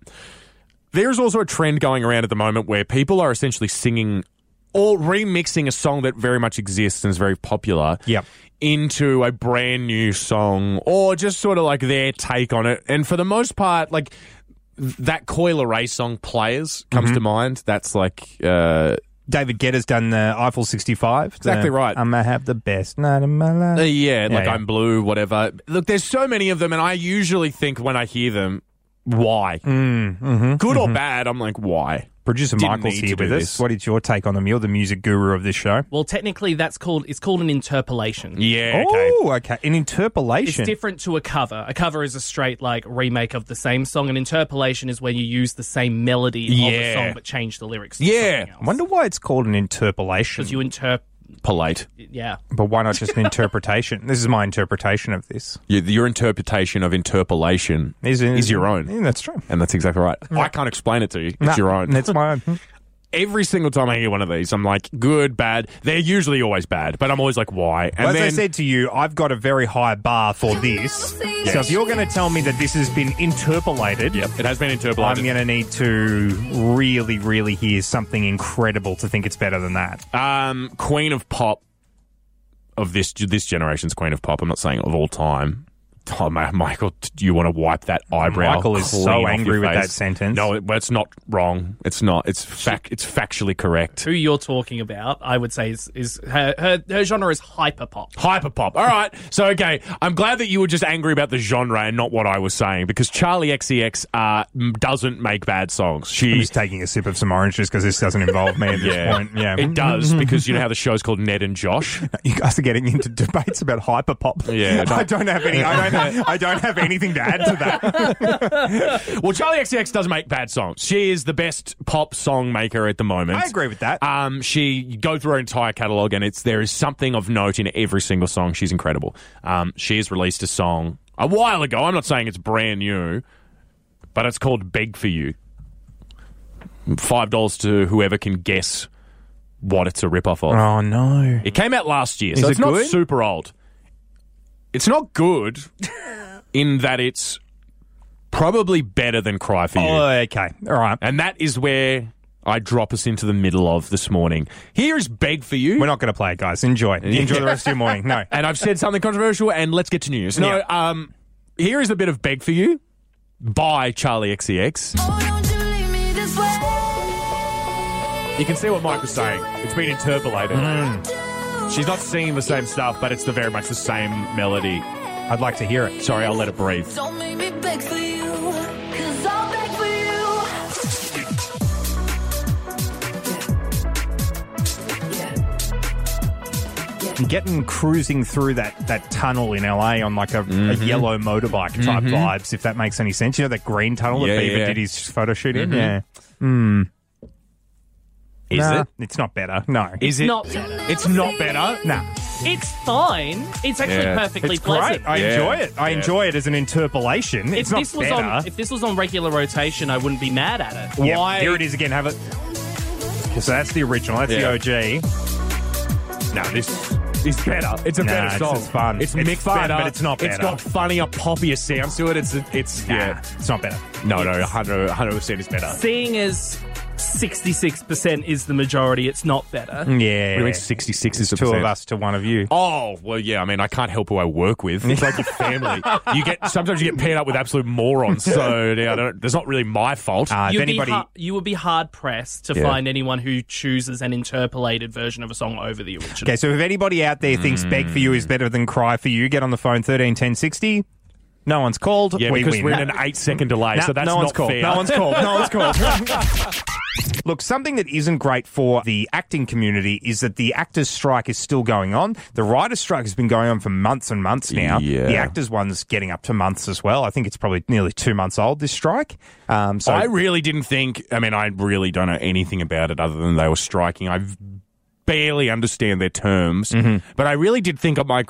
Speaker 3: there's also a trend going around at the moment where people are essentially singing or remixing a song that very much exists and is very popular
Speaker 4: Yep.
Speaker 3: into a brand new song or just sort of like their take on it. And for the most part, like that Coi Leray song Players comes
Speaker 4: Mm-hmm.
Speaker 3: to mind. That's like uh,
Speaker 4: David Guetta's done the Eiffel 65.
Speaker 3: Exactly right.
Speaker 4: I'm gonna have the best night of my life.
Speaker 3: Uh, yeah, like
Speaker 4: yeah.
Speaker 3: I'm blue, whatever. Look, there's so many of them, and I usually think when I hear them, why?
Speaker 4: Mm, mm-hmm,
Speaker 3: Good or bad, I'm like, why?
Speaker 4: Producer
Speaker 3: Didn't
Speaker 4: Michael's here
Speaker 3: do
Speaker 4: with us.
Speaker 3: this.
Speaker 4: What is your take on them? You're the music guru of this show.
Speaker 5: Well, technically, that's called it's called an interpolation.
Speaker 3: Yeah, oh, okay.
Speaker 4: Oh, okay. An interpolation.
Speaker 5: It's different to a cover. A cover is a straight like remake of the same song. An interpolation is when you use the same melody of the song but change the lyrics. To
Speaker 3: Yeah.
Speaker 5: else.
Speaker 4: I wonder why it's called an interpolation.
Speaker 5: because you interp.
Speaker 3: Polite.
Speaker 5: Yeah,
Speaker 4: But why not just an interpretation? This is my interpretation of this.
Speaker 3: Your, your interpretation of interpolation
Speaker 4: Is,
Speaker 3: is your own.
Speaker 4: Yeah, that's true.
Speaker 3: And that's exactly right. Mm. I can't explain it to you. It's
Speaker 4: Nah,
Speaker 3: your own.
Speaker 4: That's my own. (laughs)
Speaker 3: Every single time I hear one of these, I'm like, good, bad. They're usually always bad, but I'm always like, why? And
Speaker 4: As I said to you, I've got a very high bar for this. So if you're going to tell me that this has been interpolated,
Speaker 3: yep, it has been interpolated.
Speaker 4: I'm going to need to really, really hear something incredible to think it's better than that.
Speaker 3: Um, Queen of Pop of this this generation's Queen of Pop. I'm not saying of all time. Oh, ma- Michael, do you want to wipe that eyebrow?
Speaker 4: Michael is
Speaker 3: clean
Speaker 4: so angry with that sentence.
Speaker 3: No, it, well, it's not wrong. It's not. It's fact. It's factually correct.
Speaker 5: Who you're talking about, I would say, is, is her, her her genre is hyperpop.
Speaker 3: Hyperpop. All right. So, okay. I'm glad that you were just angry about the genre and not what I was saying because Charli XCX uh, doesn't make bad songs.
Speaker 4: I'm
Speaker 3: She.
Speaker 4: just taking a sip of some orange just because this doesn't involve me at this (laughs)
Speaker 3: Yeah.
Speaker 4: point. Yeah,
Speaker 3: It does because you know how the show's called Ned and Josh? (laughs)
Speaker 4: You guys are getting into debates about hyperpop.
Speaker 3: Yeah,
Speaker 4: I (laughs) don't have any. I don't. (laughs) I don't have anything to add to that. (laughs)
Speaker 3: Well, Charli XCX does make bad songs. She is the best pop song maker at the moment.
Speaker 4: I agree with that.
Speaker 3: Um, she you go through her entire catalog, and it's there is something of note in every single song. She's incredible. Um, she has released a song a while ago. I'm not saying it's brand new, but it's called "Beg for You." Five dollars to whoever can guess what it's a ripoff of.
Speaker 4: Oh no!
Speaker 3: It came out last year,
Speaker 4: Is
Speaker 3: so
Speaker 4: it
Speaker 3: it's not
Speaker 4: good?
Speaker 3: super old. It's not good (laughs) in that it's probably better than Cry for You.
Speaker 4: Oh, okay. All right.
Speaker 3: And that is where I drop us into the middle of this morning. Here's Beg for You.
Speaker 4: We're not going to play it, guys. Enjoy. (laughs) Enjoy the rest of your morning. No. (laughs)
Speaker 3: and I've said something controversial, and let's get to news. No,
Speaker 4: Yeah.
Speaker 3: um, here is a bit of Beg for You by Charli XCX. You can see what Mike was saying. It's been interpolated. She's not singing the same stuff, but it's the very much the same melody.
Speaker 4: I'd like to hear it.
Speaker 3: Sorry, I'll let it breathe.
Speaker 7: Don't make me beg for you, cause I'll beg for you.
Speaker 4: I'm getting cruising through that, that tunnel in LA on like a, a mm-hmm. yellow motorbike type mm-hmm. vibes, if that makes any sense. You know that green tunnel
Speaker 3: Yeah,
Speaker 4: that Bieber
Speaker 3: yeah.
Speaker 4: did his photo shoot in? Mm-hmm. Yeah. Hmm.
Speaker 3: Is
Speaker 4: Nah,
Speaker 3: it?
Speaker 4: It's not better. No.
Speaker 3: Is it?
Speaker 5: Not better.
Speaker 3: It's not better.
Speaker 4: Nah.
Speaker 5: It's fine. It's actually
Speaker 3: Yeah.
Speaker 5: perfectly
Speaker 4: It's
Speaker 5: pleasant.
Speaker 4: great. I
Speaker 3: Yeah.
Speaker 4: enjoy it. I
Speaker 3: Yeah.
Speaker 4: enjoy it as an interpolation.
Speaker 5: if
Speaker 4: It's not
Speaker 5: this was
Speaker 4: better.
Speaker 5: on if this was on regular rotation, I wouldn't be mad at it.
Speaker 4: Yeah,
Speaker 3: Why-
Speaker 4: Here it is again. Have it. So that's the original. That's
Speaker 3: Yeah.
Speaker 4: the OG.
Speaker 3: No, this is better. It's a
Speaker 4: Nah,
Speaker 3: better
Speaker 4: it's-
Speaker 3: song.
Speaker 4: it's fun.
Speaker 3: It's,
Speaker 4: It's
Speaker 3: mixed
Speaker 4: fun,
Speaker 3: better,
Speaker 4: but it's not
Speaker 3: It's
Speaker 4: better.
Speaker 3: got funnier, poppier sounds to it. It's it's
Speaker 4: Nah,
Speaker 3: yeah.
Speaker 4: it's not better.
Speaker 3: No, no, 100 percent is better.
Speaker 5: Seeing as sixty six percent is the majority, it's not better.
Speaker 4: Yeah.
Speaker 3: Really, sixty six is the
Speaker 4: Two of us to one of you.
Speaker 3: Oh well, yeah. I mean, I can't help who I work with. It's like your family. You get sometimes you get paired up with absolute morons. So yeah, I don't, it's not really my fault.
Speaker 4: Uh, if anybody,
Speaker 5: be ha- you would be hard pressed to
Speaker 3: Yeah.
Speaker 5: find anyone who chooses an interpolated version of a song over the original.
Speaker 4: Okay, so if anybody out there thinks Beg for You is better than Cry for You, get on the phone thirteen ten sixty. No one's called.
Speaker 3: yeah,
Speaker 4: we
Speaker 3: because
Speaker 4: win.
Speaker 3: we're in an eight second delay,
Speaker 4: Nah,
Speaker 3: so that's
Speaker 4: no one's
Speaker 3: not
Speaker 4: called.
Speaker 3: fair.
Speaker 4: No one's called. No one's called. (laughs) Look, something that isn't great for the acting community is that the actors' strike is still going on. The writers' strike has been going on for months and months now.
Speaker 3: Yeah.
Speaker 4: The actors' one's getting up to months as well. I think it's probably nearly two months old. This strike. Um, so
Speaker 3: I really didn't think. I mean, I really don't know anything about it other than they were striking. I barely understand their terms,
Speaker 4: Mm-hmm.
Speaker 3: but I really did think I'm like,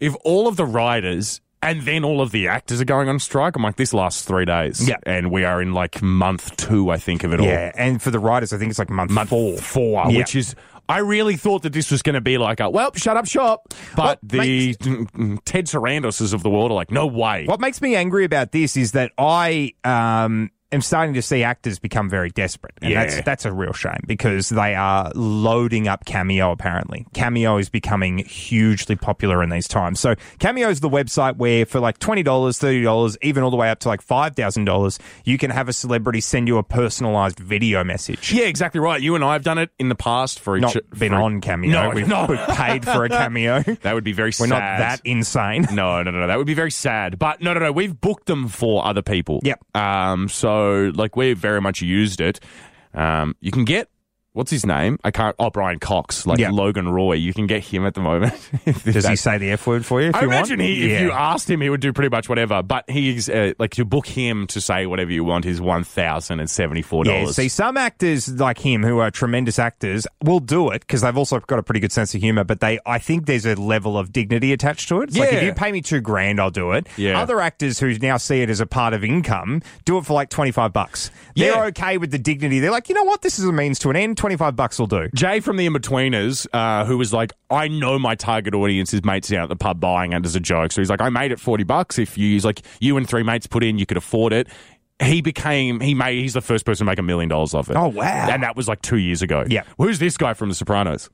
Speaker 3: if all of the writers and then all of the actors are going on strike, I'm like, this lasts three days,
Speaker 4: Yeah.
Speaker 3: and we are in like month two, I think of it all.
Speaker 4: yeah, and for the writers, I think it's like month,
Speaker 3: month
Speaker 4: four.
Speaker 3: four,
Speaker 4: Yeah.
Speaker 3: which is. I really thought that this was going to be like a well, shut up shop, but
Speaker 4: What
Speaker 3: the Ted Sarandoses of the world are like, no way.
Speaker 4: What makes me angry about this is that I um, am starting to see actors become very desperate, and
Speaker 3: Yeah.
Speaker 4: that's that's a real shame because they are loading up Cameo. Apparently, Cameo is becoming hugely popular in these times. So, Cameo is the website where for like twenty dollars, thirty dollars, even all the way up to like five thousand dollars, you can have a celebrity send you a personalized video message.
Speaker 3: Yeah, exactly right. You and I have done it in the past for
Speaker 4: Not been
Speaker 3: for-
Speaker 4: on Cameo.
Speaker 3: No,
Speaker 4: we've,
Speaker 3: no.
Speaker 4: we've paid for a (laughs) Cameo.
Speaker 3: That would be very
Speaker 4: We're
Speaker 3: sad.
Speaker 4: not that insane.
Speaker 3: No, no, no, no. That would be very sad. But no, no, no. We've booked them for other people.
Speaker 4: Yep.
Speaker 3: Um. So like we very much used it. Um. You can get. What's his name? I can't. Oh, Brian Cox, like
Speaker 4: Yeah.
Speaker 3: Logan Roy. You can get him at the moment. (laughs) If
Speaker 4: Does he
Speaker 3: that's-
Speaker 4: say the F word for you? If
Speaker 3: I
Speaker 4: you
Speaker 3: imagine
Speaker 4: want?
Speaker 3: he, if you asked him, he would do pretty much whatever. But he's uh, like to book him to say whatever you want is one thousand and seventy four
Speaker 4: Yeah,
Speaker 3: dollars.
Speaker 4: see, some actors like him who are tremendous actors will do it because they've also got a pretty good sense of humor. But they, I think, there's a level of dignity attached to it. It's like if you pay me two grand, I'll do it.
Speaker 3: Yeah.
Speaker 4: Other actors who now see it as a part of income do it for like twenty five bucks. They're
Speaker 3: Yeah.
Speaker 4: okay with the dignity. They're like, you know what, this is a means to an end. Twenty five bucks will do.
Speaker 3: Jay from the Inbetweeners, uh, who was like, I know my target audience is mates down at the pub buying it as a joke. So he's like, I made it 40 bucks. If you, he's like, you and three mates put in, you could afford it. He became, he made, he's the first person to make a million dollars off it.
Speaker 4: Oh, wow.
Speaker 3: And that was like two years ago.
Speaker 4: Yeah.
Speaker 3: Who's this guy from The Sopranos?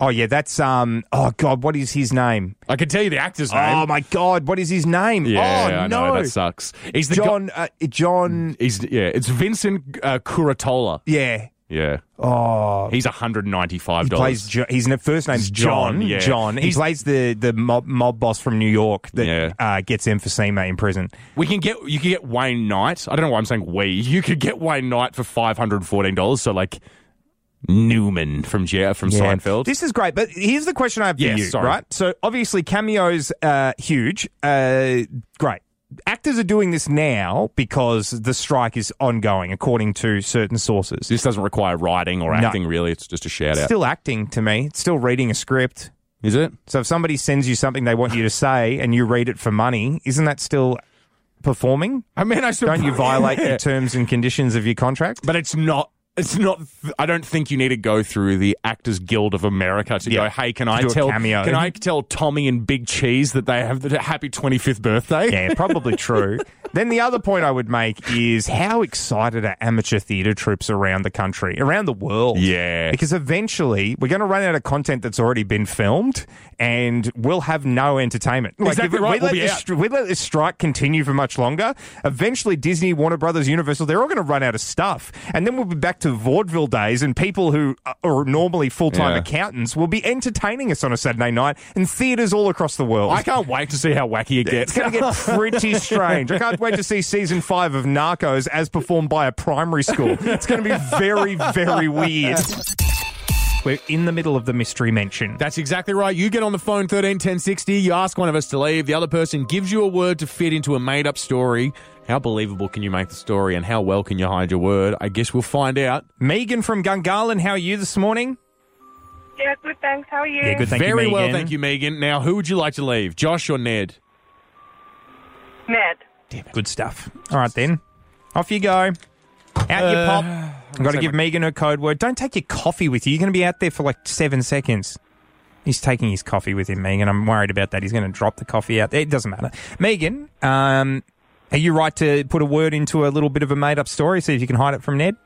Speaker 4: Oh yeah, that's um. Oh god, what is his name?
Speaker 3: I can tell you the actor's name.
Speaker 4: Oh my god, what is his name?
Speaker 3: yeah,
Speaker 4: oh
Speaker 3: I
Speaker 4: no,
Speaker 3: know that sucks. He's the
Speaker 4: John. Uh, John.
Speaker 3: he's yeah. It's Vincent uh, Curatola.
Speaker 4: Yeah.
Speaker 3: Yeah.
Speaker 4: Oh,
Speaker 3: He's one hundred ninety five
Speaker 4: he plays.
Speaker 3: dollars.
Speaker 4: Jo- his first name's
Speaker 3: John,
Speaker 4: John.
Speaker 3: yeah.
Speaker 4: John. He
Speaker 3: He's-
Speaker 4: plays the the mob, mob boss from New York that
Speaker 3: Yeah.
Speaker 4: uh, gets emphysema in prison.
Speaker 3: We can get you can get Wayne Knight. I don't know why I'm saying we. You could get Wayne Knight for five hundred fourteen dollars. So like Newman from yeah, from Seinfeld.
Speaker 4: This is great, but here's the question I have for
Speaker 3: Yes,
Speaker 4: you,
Speaker 3: sorry.
Speaker 4: right? So obviously cameos uh huge. Uh great. Actors are doing this now because the strike is ongoing, according to certain sources.
Speaker 3: this doesn't require writing or
Speaker 4: No.
Speaker 3: acting. Really, it's just a shout out.
Speaker 4: Still acting to me. It's still reading a script.
Speaker 3: Is it?
Speaker 4: So if somebody sends you something they want you to say and you read it for money, isn't that still performing?
Speaker 3: I mean, I suppose,
Speaker 4: Don't you (laughs) violate the terms and conditions of your contract?
Speaker 3: But it's not. It's not. I don't think you need to go through the Actors Guild of America to
Speaker 4: Yeah.
Speaker 3: go. Hey, can I tell?
Speaker 4: cameo."
Speaker 3: Can I tell Tommy and Big Cheese that they have the happy twenty fifth birthday?
Speaker 4: Yeah, probably (laughs) true. then the other point I would make is how excited are amateur theatre troupes around the country, around the world?
Speaker 3: Yeah.
Speaker 4: Because eventually we're going to run out of content that's already been filmed and we'll have no entertainment. Like
Speaker 3: Exactly
Speaker 4: if
Speaker 3: right,
Speaker 4: we,
Speaker 3: we'll
Speaker 4: let this, we let this strike continue for much longer, eventually Disney, Warner Brothers, Universal, they're all going to run out of stuff. And then we'll be back to vaudeville days and people who are normally full-time
Speaker 3: Yeah.
Speaker 4: accountants will be entertaining us on a Saturday night in theatres all across the world.
Speaker 3: I can't wait to see how wacky it gets.
Speaker 4: It's going to get pretty (laughs) strange. I can't wait to see season five of Narcos as performed by a primary school. It's going to be very, very weird. We're in the middle of the mystery mention.
Speaker 3: That's exactly right. You get on the phone thirteen ten sixty. You ask one of us to leave. The other person gives you a word to fit into a made up story. How believable can you make the story, and how well can you hide your word? I guess we'll find out.
Speaker 4: Megan from Gungahlin, how are you this morning?
Speaker 8: Yeah, good, thanks. How are you?
Speaker 4: Yeah, good. Thank
Speaker 3: Very
Speaker 4: you,
Speaker 3: well, thank you, Megan. Now, who would you like to leave, Josh or Ned?
Speaker 8: Ned. Damn it.
Speaker 4: Good stuff. All right, then. Off you go. Out you pop. I've got to give Megan her code word. Don't take your coffee with you. You're going to be out there for like seven seconds. He's taking his coffee with him, Megan. I'm worried about that. He's going to drop the coffee out there. It doesn't matter. Megan, um, are you right to put a word into a little bit of a made up story? See if you can hide it from Ned?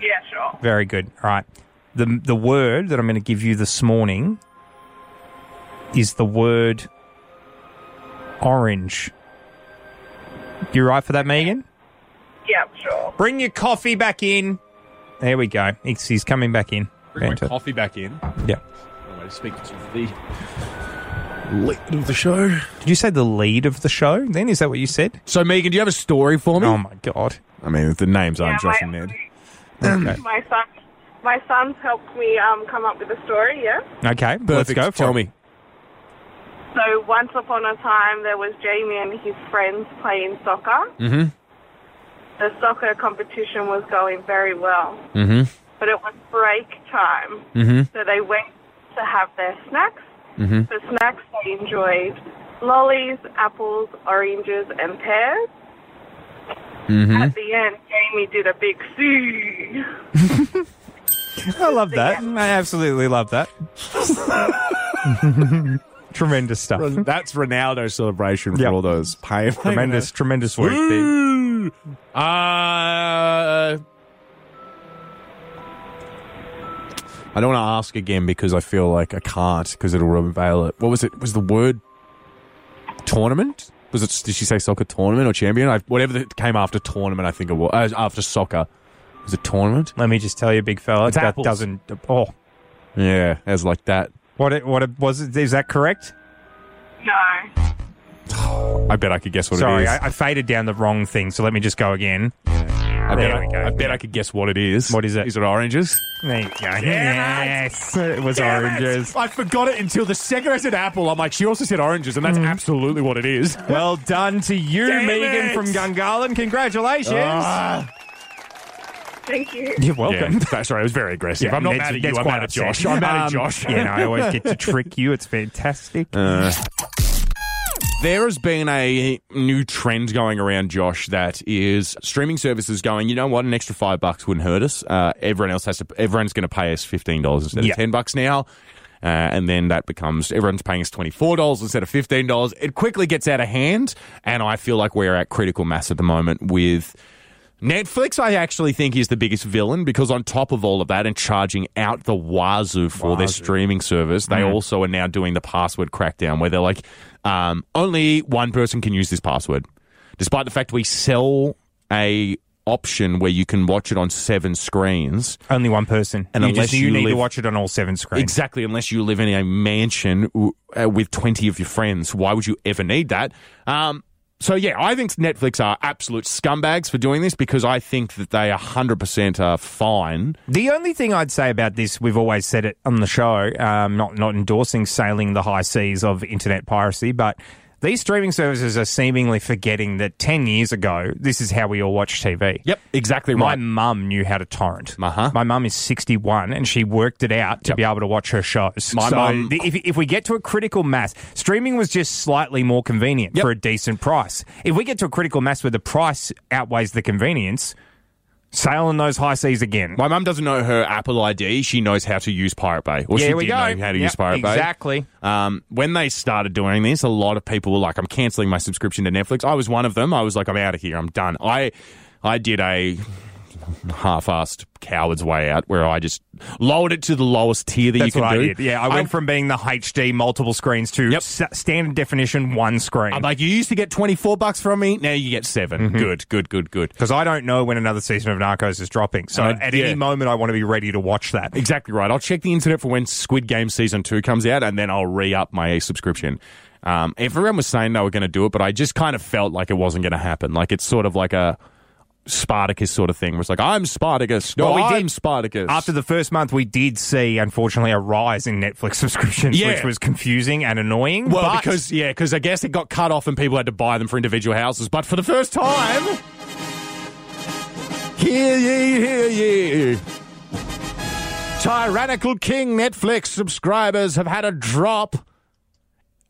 Speaker 8: Yeah, sure.
Speaker 4: Very good. All right. The, the word that I'm going to give you this morning is the word orange. You right for that, Megan?
Speaker 8: Yeah, sure.
Speaker 4: Bring your coffee back in. There we go. He's, he's coming back in.
Speaker 3: Bring my
Speaker 4: Fantastic.
Speaker 3: coffee back in.
Speaker 4: Yeah.
Speaker 3: Oh, I'm to speak to the lead of the show.
Speaker 4: Did you say the lead of the show? Then is that what you said?
Speaker 3: So, Megan, do you have a story for me?
Speaker 4: Oh my god.
Speaker 3: I mean, the names aren't
Speaker 8: Yeah,
Speaker 3: Josh
Speaker 8: my-
Speaker 3: and Ned.
Speaker 4: Okay.
Speaker 8: My son, my son's helped me um, come up with a story. Yeah.
Speaker 4: Okay. Let's
Speaker 3: Perfect.
Speaker 4: go for
Speaker 3: Tell
Speaker 4: it.
Speaker 3: me.
Speaker 8: So once upon a time, there was Jamie and his friends playing soccer.
Speaker 3: Mm-hmm.
Speaker 8: The soccer competition was going very well,
Speaker 3: Mm-hmm.
Speaker 8: but it was break time.
Speaker 3: Mm-hmm.
Speaker 8: So they went to have their snacks.
Speaker 3: Mm-hmm.
Speaker 8: For snacks, they enjoyed lollies, apples, oranges, and pears.
Speaker 3: Mm-hmm.
Speaker 8: At the end, Jamie did a big sue. (laughs)
Speaker 4: I love that. I absolutely love that. (laughs) tremendous stuff.
Speaker 3: That's Ronaldo celebration for
Speaker 4: Yep.
Speaker 3: all those pay. (laughs)
Speaker 4: Tremendous, tremendous work
Speaker 3: Uh, I don't want to ask again because I feel like I can't because it'll reveal it. What was it? Was the word tournament? Was it? Did she say soccer tournament or champion? I, whatever that came after tournament, I think it was uh, after soccer. Was it tournament?
Speaker 4: Let me just tell you, big fella,
Speaker 3: It's
Speaker 4: that
Speaker 3: apples.
Speaker 4: doesn't. Oh,
Speaker 3: Yeah, as like that.
Speaker 4: what? It, what it, was it? Is that correct?
Speaker 8: No. (sighs)
Speaker 3: I bet I could guess what
Speaker 4: Sorry,
Speaker 3: it is.
Speaker 4: I, I faded down the wrong thing. So let me just go again.
Speaker 3: I,
Speaker 4: there
Speaker 3: bet
Speaker 4: we
Speaker 3: I,
Speaker 4: go.
Speaker 3: I bet I could guess what it is.
Speaker 4: What is it?
Speaker 3: Is it oranges?
Speaker 4: There you go. Yes, it was oranges.
Speaker 3: I forgot it until the second I said apple. I'm like, she also said oranges, and that's absolutely what it is. (laughs)
Speaker 4: Well done to you,
Speaker 3: Damn
Speaker 4: Megan
Speaker 3: it.
Speaker 4: from Gungahlin. Congratulations.
Speaker 3: Ah.
Speaker 8: Thank you.
Speaker 4: You're welcome.
Speaker 3: Yeah, sorry, it was very aggressive.
Speaker 4: Yeah,
Speaker 3: I'm not
Speaker 4: Ned's-
Speaker 3: mad at
Speaker 4: Ned's
Speaker 3: you. I'm
Speaker 4: quite
Speaker 3: mad at. Josh. I'm mad at
Speaker 4: Um,
Speaker 3: Josh.
Speaker 4: Yeah, no, I always (laughs) get to trick you. It's fantastic.
Speaker 3: There has been a new trend going around, Josh, that is streaming services going. You know what? An extra five bucks wouldn't hurt us. Uh, everyone else has to. Everyone's going to pay us fifteen dollars instead
Speaker 4: Yeah.
Speaker 3: of ten bucks now. Uh, and then that becomes everyone's paying us twenty four dollars instead of fifteen dollars. It quickly gets out of hand, and I feel like we're at critical mass at the moment with Netflix, I actually think, is the biggest villain because on top of all of that and charging out the wazoo for their streaming service, they also are now doing the password crackdown where they're like, um, only one person can use this password. Despite the fact we sell a option where you can watch it on seven screens.
Speaker 4: Only one person.
Speaker 3: And
Speaker 4: you
Speaker 3: unless
Speaker 4: just, you,
Speaker 3: you
Speaker 4: need to watch it on all seven screens.
Speaker 3: Exactly, unless you live in a mansion uh, with 20 of your friends. Why would you ever need that? Um, so, yeah, I think Netflix are absolute scumbags for doing this because I think that they 100% are fine.
Speaker 4: The only thing I'd say about this, we've always said it on the show, um, not not endorsing sailing the high seas of internet piracy, but these streaming services are seemingly forgetting that ten years ago, this is how we all watch TV.
Speaker 3: Yep, exactly right.
Speaker 4: My mum knew how to torrent.
Speaker 3: Uh-huh.
Speaker 4: My mum is 61 and she worked it out to
Speaker 3: Yep.
Speaker 4: be able to watch her shows.
Speaker 3: My
Speaker 4: so
Speaker 3: mum-
Speaker 4: the- if, if we get to a critical mass, streaming was just slightly more convenient
Speaker 3: Yep.
Speaker 4: for a decent price. If we get to a critical mass where the price outweighs the convenience, sail on those high seas again.
Speaker 3: My mum doesn't know her Apple ID. She knows how to use Pirate Bay. Or
Speaker 4: Yeah,
Speaker 3: she
Speaker 4: we
Speaker 3: did
Speaker 4: go.
Speaker 3: know how to
Speaker 4: Yep,
Speaker 3: use Pirate Bay.
Speaker 4: exactly.
Speaker 3: Um, when they started doing this, a lot of people were like, I'm cancelling my subscription to Netflix. I was one of them. I was like, I'm out of here. I'm done. I, I did a half-assed coward's way out where I just lowered it to the lowest tier that
Speaker 4: That's
Speaker 3: you can
Speaker 4: what I
Speaker 3: do.
Speaker 4: did. Yeah, I went from being the HD multiple screens to
Speaker 3: Yep.
Speaker 4: s- standard definition one screen.
Speaker 3: I'm like, you used to get 24 bucks from me. Now you get 7
Speaker 4: Mm-hmm.
Speaker 3: Good, good, good, good.
Speaker 4: because I don't know when another season of Narcos is dropping. So at
Speaker 3: yeah.
Speaker 4: any moment, I want to be ready to watch that.
Speaker 3: Exactly right. I'll check the internet for when Squid Game season two comes out, and then I'll re up my subscription. Um, everyone was saying they were going to do it, but I just kind of felt like it wasn't going to happen. Like it's sort of like a Spartacus sort of thing, where it's like I'm Spartacus. No,
Speaker 4: Well, we
Speaker 3: I'm
Speaker 4: did-
Speaker 3: Spartacus.
Speaker 4: After the first month, we did see, unfortunately, a rise in Netflix (laughs) subscriptions,
Speaker 3: Yeah.
Speaker 4: which was confusing and annoying.
Speaker 3: well,
Speaker 4: but
Speaker 3: because yeah, because I guess it got cut off and people had to buy them for individual houses. But for the first time, hear ye, hear ye. Tyrannical King Netflix subscribers have had a drop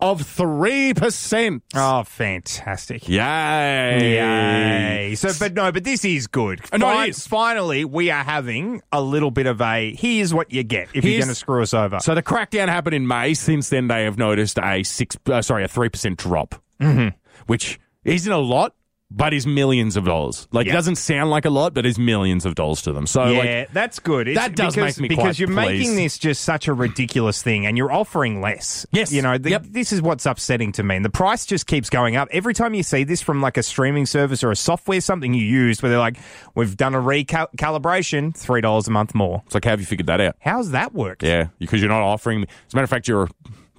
Speaker 3: of three percent.
Speaker 4: oh, fantastic.
Speaker 3: Yay!
Speaker 4: Yay. So, but no, but this is good.
Speaker 3: Uh, no, it is.
Speaker 4: Finally, we are having a little bit of a here's what you get if you're
Speaker 3: Here's-
Speaker 4: going to screw us over.
Speaker 3: So the crackdown happened in May. Since then, they have noticed a six, uh, sorry, a three percent drop, mm-hmm. which isn't a lot, but is millions of dollars. Like it doesn't sound like a lot, but is millions of dollars to them. So
Speaker 4: yeah,
Speaker 3: like,
Speaker 4: that's good. It's
Speaker 3: that does
Speaker 4: because,
Speaker 3: make me
Speaker 4: because
Speaker 3: quite
Speaker 4: you're making this just such a ridiculous thing, and you're offering less.
Speaker 3: Yes.
Speaker 4: you know, the,
Speaker 3: Yep.
Speaker 4: this is what's upsetting to me. And the price just keeps going up every time you see this from like a streaming service or a software, something you use, where they're like, "We've done a recalibration, three dollars a month more."
Speaker 3: it's like, how have you figured that out?
Speaker 4: How's that work?
Speaker 3: Yeah, because you're not offering me. As a matter of fact, you're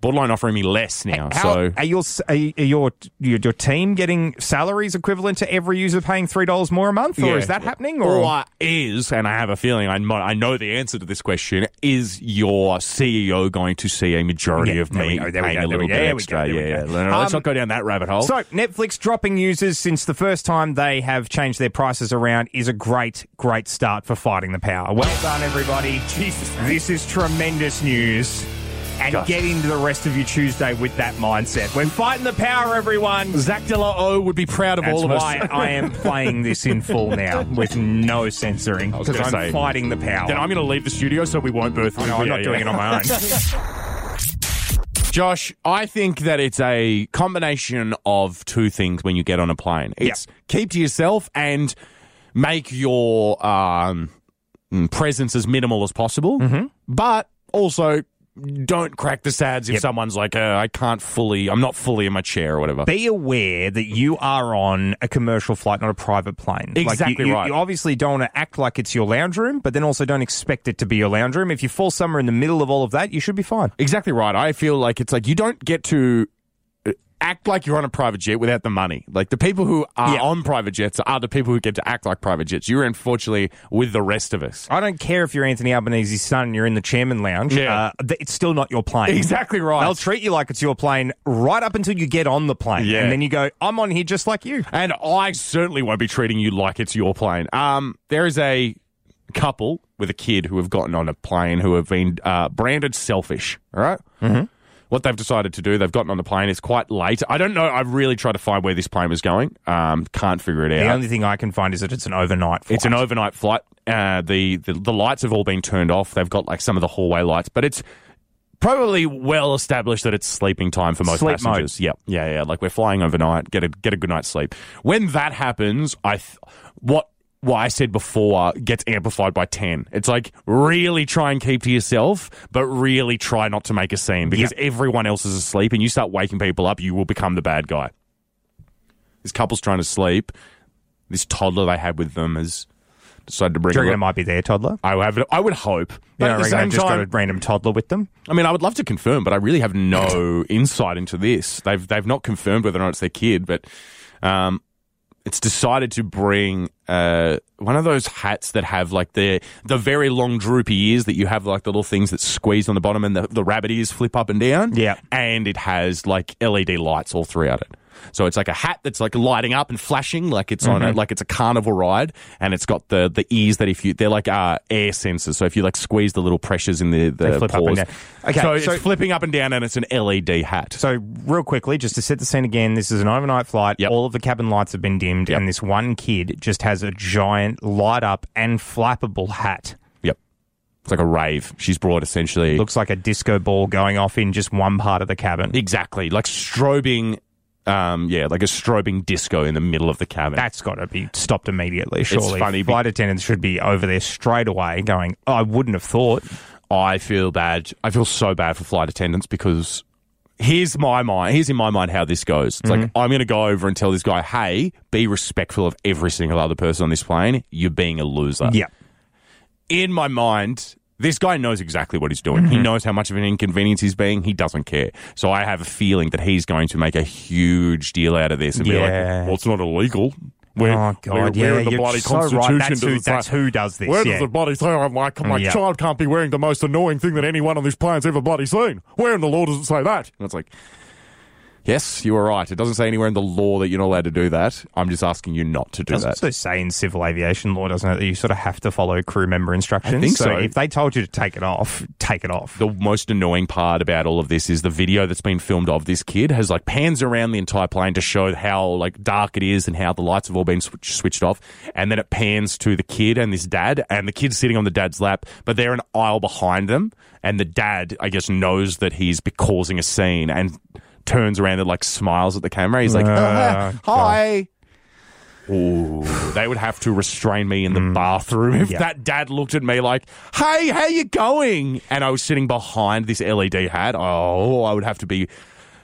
Speaker 3: borderline offering me less now.
Speaker 4: How,
Speaker 3: so
Speaker 4: are your are your, your your team getting salaries equivalent to every user paying three dollars more a month, or
Speaker 3: Yeah.
Speaker 4: is that happening? Or
Speaker 3: is, and I have a feeling I might, I know the answer to this question, is your CEO going to see a majority
Speaker 4: Yeah,
Speaker 3: of me
Speaker 4: go,
Speaker 3: paying
Speaker 4: go,
Speaker 3: a little
Speaker 4: go,
Speaker 3: bit extra? yeah. No, let's
Speaker 4: Um,
Speaker 3: not go down that rabbit hole.
Speaker 4: So Netflix dropping users since the first time they have changed their prices around is a great, great start for fighting the power. Well done, everybody. Jesus, this is tremendous news. And
Speaker 3: Gosh.
Speaker 4: get into the rest of your Tuesday with that mindset. We're fighting the power, everyone.
Speaker 3: Zack de la Rocha would be proud of
Speaker 4: That's
Speaker 3: all of
Speaker 4: why
Speaker 3: us.
Speaker 4: I am playing this in full now with no censoring because I'm
Speaker 3: say-
Speaker 4: fighting the power.
Speaker 3: then I'm going to leave the studio so we won't both.
Speaker 4: no, I'm not doing it on my own. (laughs)
Speaker 3: Josh, I think that it's a combination of two things when you get on a plane. It's keep to yourself and make your um, presence as minimal as possible,
Speaker 4: Mm-hmm.
Speaker 3: but also don't crack the sads if
Speaker 4: Yep.
Speaker 3: someone's like, uh, I can't fully, I'm not fully in my chair or whatever.
Speaker 4: be aware that you are on a commercial flight, not a private plane. Like,
Speaker 3: Exactly
Speaker 4: you, you-
Speaker 3: right.
Speaker 4: You obviously don't want to act like it's your lounge room, but then also don't expect it to be your lounge room. If you fall somewhere in the middle of all of that, you should be fine.
Speaker 3: Exactly right. I feel like it's like you don't get to act like you're on a private jet without the money. Like the people who are
Speaker 4: Yeah.
Speaker 3: on private jets are the people who get to act like private jets. You're unfortunately with the rest of us.
Speaker 4: I don't care if you're Anthony Albanese's son and you're in the chairman lounge.
Speaker 3: Yeah.
Speaker 4: Uh, it's still not your plane.
Speaker 3: Exactly right.
Speaker 4: They'll treat you like it's your plane right up until you get on the plane.
Speaker 3: Yeah.
Speaker 4: And then you go, I'm on here just like you.
Speaker 3: And I certainly won't be treating you like it's your plane. Um, there is a couple with a kid who have gotten on a plane who have been uh, branded selfish. All right? Mm-hmm. What they've decided to do, they've gotten on the plane. It's quite late. I don't know. I've really tried to find where this plane was going. Um, can't figure it out.
Speaker 4: The only thing I can find is that it's an overnight flight.
Speaker 3: It's an overnight flight. Uh, the, the the lights have all been turned off. They've got like some of the hallway lights, but it's probably well established that it's sleeping time for most
Speaker 4: Sleep mode.
Speaker 3: passengers. Yeah, yeah, yeah. Like we're flying overnight. Get a get a good night's sleep. When that happens, I th- what what I said before gets amplified by 10. It's like really try and keep to yourself, but really try not to make a scene because everyone else is asleep and you start waking people up, you will become the bad guy. This couple's trying to sleep. This toddler they had with them has decided to bring
Speaker 4: Do you reckon it might be their toddler?
Speaker 3: I have, I would hope. But
Speaker 4: You
Speaker 3: at the
Speaker 4: reckon
Speaker 3: same
Speaker 4: they just got a random toddler with them?
Speaker 3: I mean, I would love to confirm, but I really have no (coughs) insight into this. They've they've not confirmed whether or not it's their kid, but um, it's decided to bring uh, one of those hats that have like the the very long droopy ears that you have like the little things that squeeze on the bottom and the, the rabbit ears flip up and down.
Speaker 4: Yeah.
Speaker 3: and it has like LED lights all throughout it. So it's like a hat that's like lighting up and flashing, like it's on
Speaker 4: Mm-hmm.
Speaker 3: a like it's a carnival ride, and it's got the the ears that if you they're like uh, air sensors. So if you like squeeze the little pressures in the the
Speaker 4: They flip up and down. Okay,
Speaker 3: so,
Speaker 4: so-
Speaker 3: it's flipping up and down, and it's an LED hat.
Speaker 4: So, real quickly, just to set the scene again, this is an overnight flight.
Speaker 3: Yep.
Speaker 4: All of the cabin lights have been dimmed,
Speaker 3: Yep.
Speaker 4: and this one kid just has a giant light up and flappable hat.
Speaker 3: Yep, it's like a rave. She's brought essentially
Speaker 4: Looks like a disco ball going off in just one part of the cabin.
Speaker 3: exactly like strobing. Um, yeah, like a strobing disco in the middle of the cabin.
Speaker 4: That's got to be stopped immediately, surely.
Speaker 3: funny
Speaker 4: Flight attendants should be over there straight away going, oh, I wouldn't have thought.
Speaker 3: I feel bad. I feel so bad for flight attendants because here's my mind. Here's in my mind how this goes. It's
Speaker 4: Mm-hmm.
Speaker 3: like I'm going to go over and tell this guy, "Hey, be respectful of every single other person on this plane. You're being a loser."
Speaker 4: Yeah.
Speaker 3: In my mind, this guy knows exactly what he's doing.
Speaker 4: Mm-hmm.
Speaker 3: He knows how much of an inconvenience he's being. He doesn't care. So I have a feeling that he's going to make a huge deal out of this and be like, "Well, it's not illegal." We're,
Speaker 4: Oh, God,
Speaker 3: we're,
Speaker 4: yeah,
Speaker 3: we're
Speaker 4: you're
Speaker 3: bloody
Speaker 4: so right.
Speaker 3: constitution.
Speaker 4: That's who-
Speaker 3: say-
Speaker 4: that's who does this,
Speaker 3: Where
Speaker 4: yeah.
Speaker 3: does the bloody say? I'm like, my
Speaker 4: Yeah.
Speaker 3: child can't be wearing the most annoying thing that anyone on this plane's ever bloody seen? Where in the law does it say that? And it's like, yes, you are right. It doesn't say anywhere in the law that you're not allowed to do that. I'm just asking you not to do
Speaker 4: does
Speaker 3: that.
Speaker 4: also say in civil aviation law, doesn't it, that you sort of have to follow crew member instructions?
Speaker 3: I think so.
Speaker 4: if they told you to take it off, take it off.
Speaker 3: the most annoying part about all of this is the video that's been filmed of this kid has like pans around the entire plane to show how like dark it is and how the lights have all been switch- switched off and then it pans to the kid and this dad and the kid's sitting on the dad's lap but they're an aisle behind them and the dad i guess knows that he's be causing a scene and turns around and like smiles at the camera he's like
Speaker 4: Uh, (laughs)
Speaker 3: hi Ooh, they would have to restrain me in the bathroom if
Speaker 4: Yeah.
Speaker 3: that dad looked at me like, "Hey, how you going?" And I was sitting behind this LED hat. Oh, I would have to be.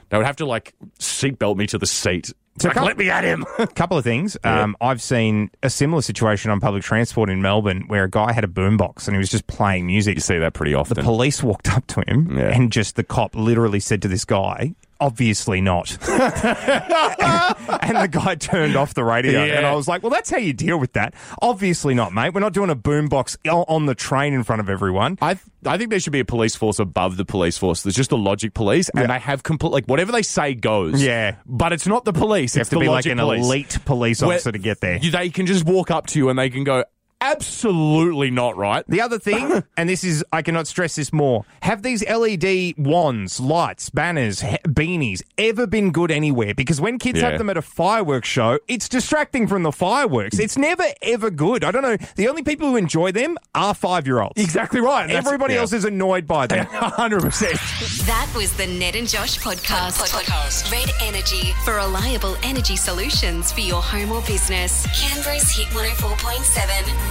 Speaker 3: They would have to like seatbelt me to the seat. Like,
Speaker 4: come-
Speaker 3: let me at him.
Speaker 4: A (laughs) couple of things. Um, I've seen a similar situation on public transport in Melbourne where a guy had a boombox and he was just playing music.
Speaker 3: you see that pretty often.
Speaker 4: The police walked up to him
Speaker 3: Yeah.
Speaker 4: and just the cop literally said to this guy, obviously not. (laughs) and the guy turned off the radio.
Speaker 3: Yeah.
Speaker 4: And I was like, well, that's how you deal with that. Obviously not, mate. We're not doing a boombox on the train in front of everyone.
Speaker 3: I I think there should be a police force above the police force. There's just the logic police, and they have complete like whatever they say goes.
Speaker 4: Yeah.
Speaker 3: but it's not the police.
Speaker 4: You
Speaker 3: it's
Speaker 4: have to
Speaker 3: the
Speaker 4: be like an
Speaker 3: police.
Speaker 4: elite police
Speaker 3: Where
Speaker 4: officer to get there.
Speaker 3: you- they can just walk up to you and they can go, absolutely not right.
Speaker 4: The other thing, (laughs) and this is, I cannot stress this more, have these LED wands, lights, banners, he- beanies ever been good anywhere? Because when kids
Speaker 3: Yeah.
Speaker 4: have them at a fireworks show, it's distracting from the fireworks. It's never, ever good. I don't know. The only people who enjoy them are five year olds.
Speaker 3: Exactly right. that's-
Speaker 4: Everybody
Speaker 3: yeah.
Speaker 4: else is annoyed by them. (laughs)
Speaker 3: 100%.
Speaker 2: That was the Ned and Josh podcast. podcast. Red Energy for reliable energy solutions for your home or business. Canberra's Hit 104.7.